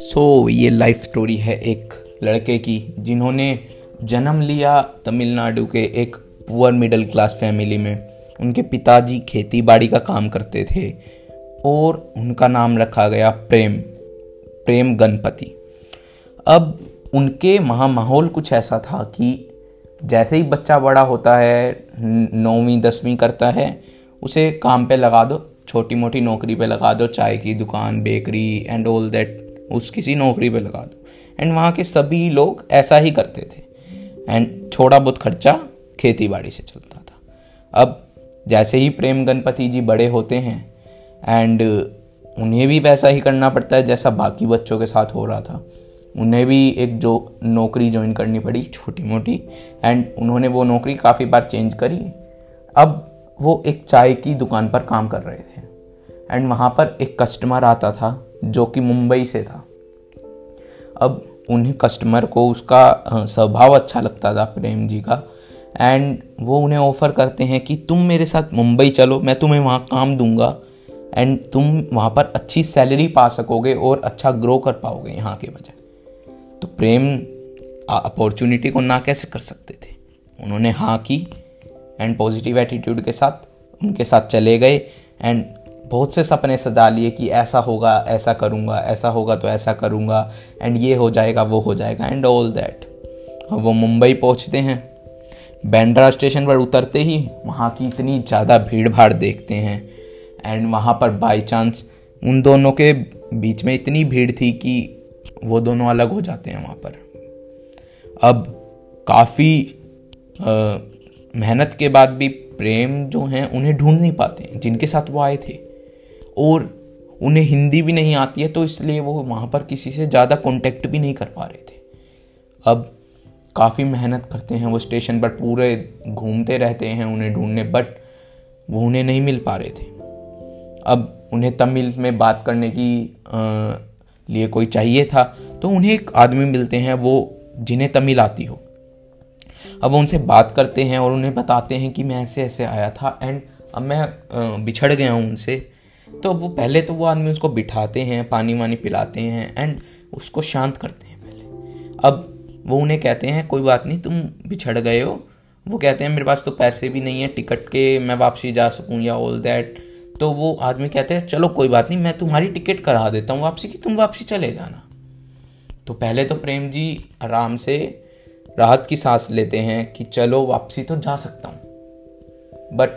सो so, ये life story है एक लड़के की जिन्होंने जन्म लिया तमिलनाडु के एक पुअर मिडिल क्लास फैमिली में। उनके पिताजी खेती बाड़ी का काम करते थे और उनका नाम रखा गया प्रेम प्रेम गणपति। अब उनके वहाँ माहौल कुछ ऐसा था कि जैसे ही बच्चा बड़ा होता है नौवीं दसवीं करता है उसे काम पे लगा दो छोटी मोटी नौकरी पे लगा दो, चाय की दुकान बेकरी एंड ऑल दैट उस किसी नौकरी पे लगा दो। एंड वहाँ के सभी लोग ऐसा ही करते थे। एंड थोड़ा बहुत खर्चा खेती बाड़ी से चलता था। अब जैसे ही प्रेम गणपति जी बड़े होते हैं एंड उन्हें भी वैसा ही करना पड़ता है जैसा बाकी बच्चों के साथ हो रहा था। उन्हें भी एक जो नौकरी ज्वाइन करनी पड़ी छोटी मोटी एंड उन्होंने वो नौकरी काफ़ी बार चेंज करी। अब वो एक चाय की दुकान पर काम कर रहे थे। एंड वहाँ पर एक कस्टमर आता था, जो कि मुंबई से था। अब उन्हें कस्टमर को उसका स्वभाव अच्छा लगता था, प्रेम जी का। एंड वो उन्हें ऑफ़र करते हैं कि तुम मेरे साथ मुंबई चलो, मैं तुम्हें वहाँ काम दूँगा। एंड तुम वहाँ पर अच्छी सैलरी पा सकोगे और अच्छा ग्रो कर पाओगे यहाँ के बजाय तो प्रेम अपॉर्चुनिटी को ना कैसे कर सकते थे? उन्होंने हाँ की। एंड पॉजिटिव एटीट्यूड के साथ, उनके साथ चले गए एंड बहुत से सपने सजा लिए कि ऐसा होगा, ऐसा करूँगा, ऐसा होगा तो ऐसा करूँगा एंड ये हो जाएगा, वो हो जाएगा एंड ऑल दैट अब वो मुंबई पहुँचते हैं। बैंड्रा स्टेशन पर उतरते ही वहाँ की इतनी ज़्यादा भीड़ भाड़ देखते हैं एंड वहाँ पर बाई चांस उन दोनों के बीच में इतनी भीड़ थी कि वो दोनों अलग हो जाते हैं वहाँ पर। अब काफ़ी मेहनत के बाद भी प्रेम जो हैं, उन्हें ढूंढ नहीं पाते हैं, जिनके साथ वो आए थे। और उन्हें हिंदी भी नहीं आती है तो इसलिए वो वहाँ पर किसी से ज़्यादा कॉन्टेक्ट भी नहीं कर पा रहे थे। अब काफ़ी मेहनत करते हैं वो स्टेशन पर, पूरे घूमते रहते हैं उन्हें ढूँढने बट वो उन्हें नहीं मिल पा रहे थे। अब उन्हें तमिल में बात करने की लिए कोई चाहिए था तो उन्हें एक आदमी मिलते हैं, वो जिन्हें तमिल आती हो। अब उनसे बात करते हैं और उन्हें बताते हैं कि मैं ऐसे ऐसे आया था एंड अब मैं बिछड़ गया हूँ उनसे। तो वो पहले तो वो आदमी उसको बिठाते हैं, पानी वानी पिलाते हैं एंड उसको शांत करते हैं पहले। अब वो उन्हें कहते हैं, कोई बात नहीं, तुम बिछड़ गए हो। वो कहते हैं, मेरे पास तो पैसे भी नहीं है, टिकट के, मैं वापसी जा सकूँ या ऑल दैट तो वो आदमी कहते हैं, चलो कोई बात नहीं, मैं तुम्हारी टिकट करा देता हूँ वापसी की, तुम वापसी चले जाना। तो पहले तो प्रेम जी आराम से राहत की सांस लेते हैं कि चलो वापसी तो जा सकता हूँ। बट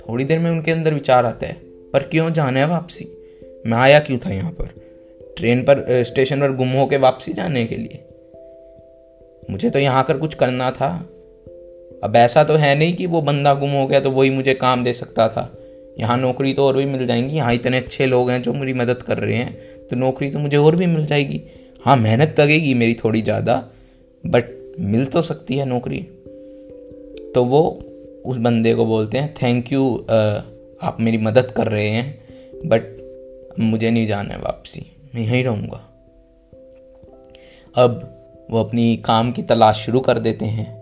थोड़ी देर में उनके अंदर विचार आता है, पर क्यों जाना है वापसी? मैं आया क्यों था यहाँ पर? ट्रेन पर स्टेशन पर गुम होकर वापसी जाने के लिए। मुझे तो यहाँ कर कुछ करना था। अब ऐसा तो है नहीं कि वो बंदा गुम हो गया तो वही मुझे काम दे सकता था। यहाँ नौकरी तो और भी मिल जाएँगी। यहाँ इतने अच्छे लोग हैं जो मेरी मदद कर रहे हैं तो नौकरी तो मुझे और भी मिल जाएगी। हाँ मेहनत लगेगी मेरी थोड़ी ज़्यादा बट मिल तो सकती है नौकरी। तो वो उस बंदे को बोलते हैं थैंक यू आप मेरी मदद कर रहे हैं बट मुझे नहीं जाना है वापसी। मैं यहीं रहूँगा। अब वो अपनी काम की तलाश शुरू कर देते हैं।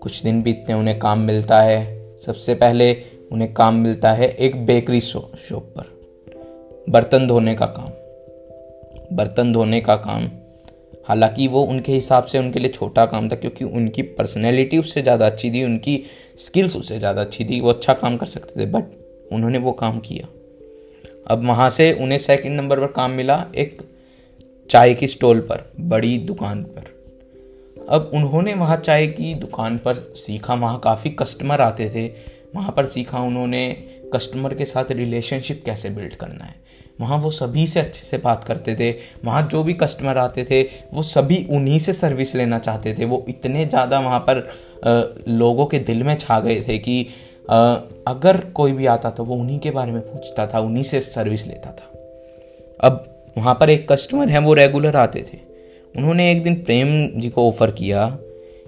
कुछ दिन बीतते उन्हें काम मिलता है। सबसे पहले उन्हें काम मिलता है एक बेकरी शॉप पर। बर्तन धोने का काम। बर्तन धोने का काम। हालाँकि वो उनके हिसाब से उनके लिए छोटा काम था, क्योंकि उनकी पर्सनैलिटी उससे ज़्यादा अच्छी थी, उनकी स्किल्स उससे ज़्यादा अच्छी थी, वो अच्छा काम कर सकते थे बट उन्होंने वो काम किया। अब वहाँ से उन्हें सेकंड नंबर पर काम मिला एक चाय की स्टॉल पर, बड़ी दुकान पर। अब उन्होंने वहाँ चाय की दुकान पर सीखा, वहाँ काफ़ी कस्टमर आते थे, वहाँ पर सीखा उन्होंने कस्टमर के साथ रिलेशनशिप कैसे बिल्ड करना है। वहाँ वो सभी से अच्छे से बात करते थे। वहाँ जो भी कस्टमर आते थे वो सभी उन्हीं से सर्विस लेना चाहते थे। वो इतने ज़्यादा वहाँ पर आ, लोगों के दिल में छा गए थे कि आ, अगर कोई भी आता तो वो उन्हीं के बारे में पूछता था उन्हीं से सर्विस लेता था। अब वहाँ पर एक कस्टमर हैं वो रेगुलर आते थे। उन्होंने एक दिन प्रेम जी को ऑफ़र किया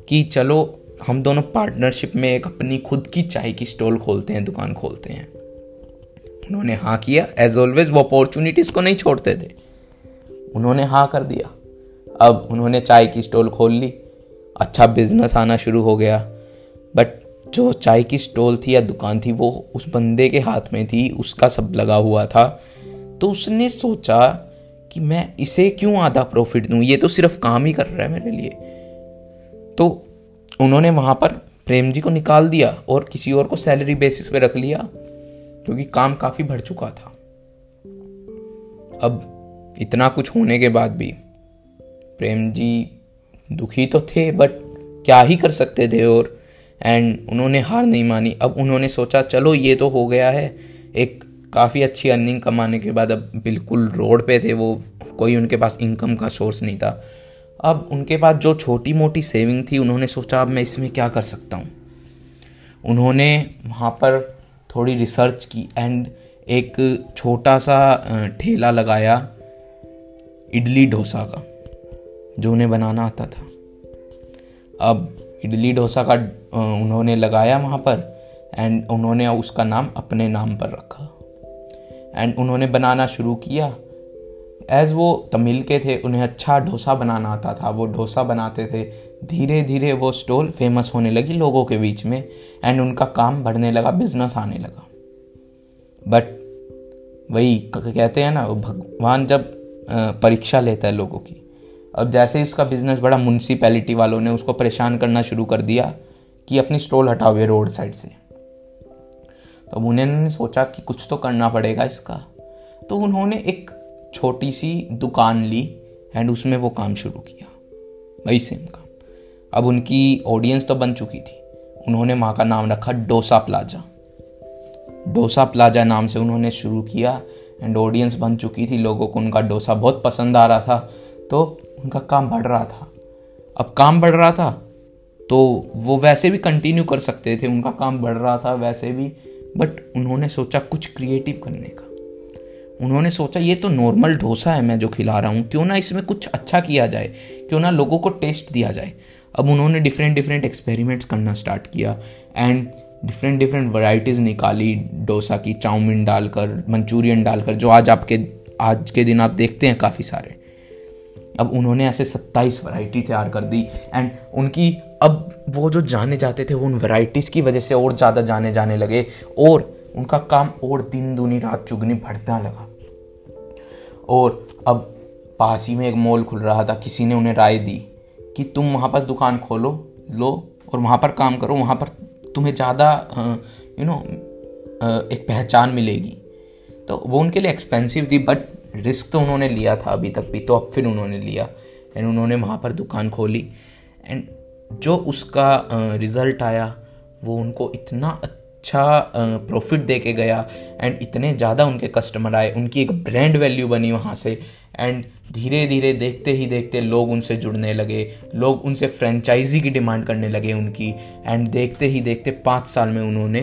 कि चलो हम दोनों पार्टनरशिप में एक अपनी खुद की चाय की स्टॉल खोलते हैं दुकान खोलते हैं। उन्होंने हाँ किया। एज ऑलवेज वो अपॉर्चुनिटीज़ को नहीं छोड़ते थे। उन्होंने हाँ कर दिया। अब उन्होंने चाय की स्टॉल खोल ली। अच्छा बिज़नेस आना शुरू हो गया। बट जो चाय की स्टॉल थी या दुकान थी, वो उस बंदे के हाथ में थी, उसका सब लगा हुआ था। तो उसने सोचा कि मैं इसे क्यों आधा प्रॉफिट दूँ? ये तो सिर्फ़ काम ही कर रहा है मेरे लिए। तो उन्होंने वहाँ पर प्रेम जी को निकाल दिया और किसी और को सैलरी बेसिस पे रख लिया। क्योंकि काम काफ़ी बढ़ चुका था। अब इतना कुछ होने के बाद भी प्रेम जी दुखी तो थे बट क्या ही कर सकते थे और एंड उन्होंने हार नहीं मानी। अब उन्होंने सोचा, चलो, ये तो हो गया है। एक काफ़ी अच्छी अर्निंग कमाने के बाद अब बिल्कुल रोड पे थे वो, कोई उनके पास इनकम का सोर्स नहीं था। अब उनके पास जो छोटी मोटी सेविंग थी, उन्होंने सोचा, अब मैं इसमें क्या कर सकता हूँ? उन्होंने वहाँ पर थोड़ी रिसर्च की एंड एक छोटा सा ठेला लगाया इडली डोसा का, जो उन्हें बनाना आता था। अब इडली डोसा का उन्होंने लगाया वहाँ पर एंड उन्होंने उसका नाम अपने नाम पर रखा। एंड उन्होंने बनाना शुरू किया। एज़ वो तमिल के थे, उन्हें अच्छा डोसा बनाना आता था। वो डोसा बनाते थे। धीरे धीरे वो स्टॉल फ़ेमस होने लगी लोगों के बीच में एंड उनका काम बढ़ने लगा बिज़नेस आने लगा। बट वही कहते हैं ना भगवान जब परीक्षा लेता है लोगों की। अब जैसे ही उसका बिज़नेस बड़ा म्यूनसिपैलिटी वालों ने उसको परेशान करना शुरू कर दिया कि अपनी स्टॉल हटाओ रोड साइड से। तो उन्होंने सोचा कि कुछ तो करना पड़ेगा इसका। तो उन्होंने एक छोटी सी दुकान ली एंड उसमें वो काम शुरू किया। वही सेम काम। अब उनकी ऑडियंस तो बन चुकी थी। उन्होंने वहाँ का नाम रखा डोसा प्लाजा। डोसा प्लाजा नाम से उन्होंने शुरू किया एंड ऑडियंस बन चुकी थी। लोगों को उनका डोसा बहुत पसंद आ रहा था। तो उनका काम बढ़ रहा था। अब काम बढ़ रहा था तो वो वैसे भी कंटिन्यू कर सकते थे। उनका काम बढ़ रहा था वैसे भी बट उन्होंने सोचा कुछ क्रिएटिव करने का। उन्होंने सोचा, ये तो नॉर्मल डोसा है मैं जो खिला रहा हूँ। क्यों ना इसमें कुछ अच्छा किया जाए? क्यों ना लोगों को टेस्ट दिया जाए? अब उन्होंने डिफरेंट डिफरेंट एक्सपेरिमेंट्स करना स्टार्ट किया एंड डिफरेंट डिफरेंट वैरायटीज़ निकाली। डोसा की चाउमीन डालकर, मंचूरियन डालकर, जो आज आपके, आज के दिन आप देखते हैं काफ़ी सारे। अब उन्होंने ऐसे सत्ताईस वैरायटी तैयार कर दी एंड उनकी अब वो जो जाने जाते थे, वो उन वैरायटीज़ की वजह से और ज़्यादा जाने जाने लगे और उनका काम और दिन दूनी रात चुगनी बढ़ता लगा। और अब पास ही में एक मॉल खुल रहा था, किसी ने उन्हें राय दी कि तुम वहाँ पर दुकान खोलो, लो और वहाँ पर काम करो, वहाँ पर तुम्हें ज़्यादा यू नो एक पहचान मिलेगी। तो वो उनके लिए एक्सपेंसिव थी बट रिस्क तो उन्होंने लिया था अभी तक भी तो अब फिर उन्होंने लिया एंड उन्होंने वहाँ पर दुकान खोली। एंड जो उसका रिज़ल्ट आया, वो उनको इतना अच्छा प्रॉफिट दे के गया एंड इतने ज़्यादा उनके कस्टमर आए, उनकी एक ब्रांड वैल्यू बनी वहाँ से एंड धीरे धीरे देखते ही देखते लोग उनसे जुड़ने लगे, लोग उनसे फ्रेंचाइजी की डिमांड करने लगे उनकी एंड देखते ही देखते पाँच साल में उन्होंने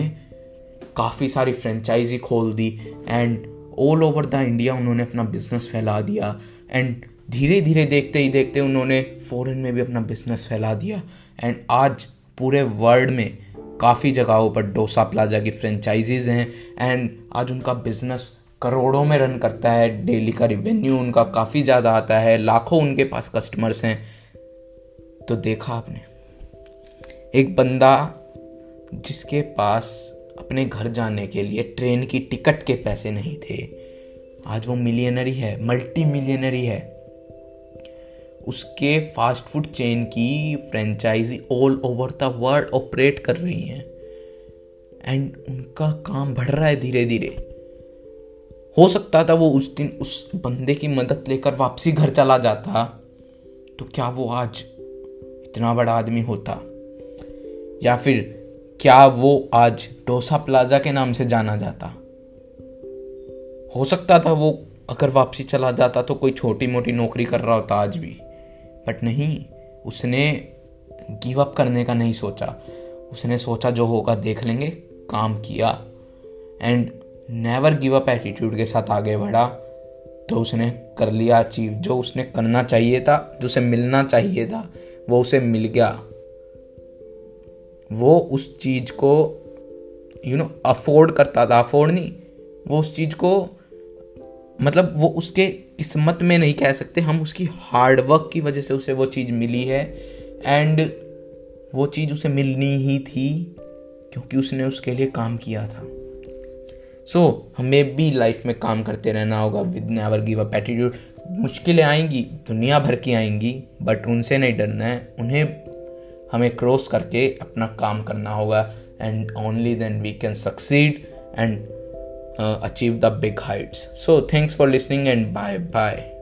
काफ़ी सारी फ्रेंचाइजी खोल दी and all over the India उन्होंने अपना बिज़नेस फैला दिया एंड धीरे धीरे देखते ही देखते उन्होंने फ़ॉरन में भी अपना बिज़नेस फैला दिया एंड आज पूरे वर्ल्ड में काफ़ी जगहों पर डोसा प्लाजा की फ्रेंचाइजीज हैं एंड आज उनका बिज़नेस करोड़ों में रन करता है। डेली का रिवेन्यू उनका काफ़ी ज़्यादा आता है। लाखों उनके पास कस्टमर्स हैं। तो देखा आपने, एक बंदा जिसके पास अपने घर जाने के लिए ट्रेन की टिकट के पैसे नहीं थे, आज वो मिलियनरी है मल्टी मिलियनरी है। उसके फास्ट फ़ूड चेन की franchisee all over the world operate कर रही हैं। एंड उनका काम बढ़ रहा है धीरे धीरे। हो सकता था वो उस दिन उस बंदे की मदद लेकर वापसी घर चला जाता। तो क्या वो आज इतना बड़ा आदमी होता? या फिर क्या वो आज डोसा प्लाजा के नाम से जाना जाता? हो सकता था वो अगर वापसी चला जाता तो कोई छोटी मोटी नौकरी कर रहा होता आज भी। बट नहीं, उसने गिव अप करने का नहीं सोचा। उसने सोचा जो होगा देख लेंगे, काम किया। And never give up attitude के साथ आगे बढ़ा तो उसने कर लिया अचीव जो उसने करना चाहिए था, जो उसे मिलना चाहिए था, वो उसे मिल गया। वो उस चीज़ को यू नो अफोर्ड करता था। अफोर्ड नहीं, वो उस चीज़ को मतलब वो उसके किस्मत में नहीं कह सकते हम उसकी हार्ड वर्क की वजह से उसे वो चीज़ मिली है एंड वो चीज़ उसे मिलनी ही थी क्योंकि उसने उसके लिए काम किया था। सो so, हमें भी लाइफ में काम करते रहना होगा with never give up attitude मुश्किलें आएँगी दुनिया भर की आएँगी बट उनसे नहीं डरना है। उन्हें हमें क्रॉस करके अपना काम करना होगा and only then we can succeed and uh, achieve the big heights. So thanks for listening and bye bye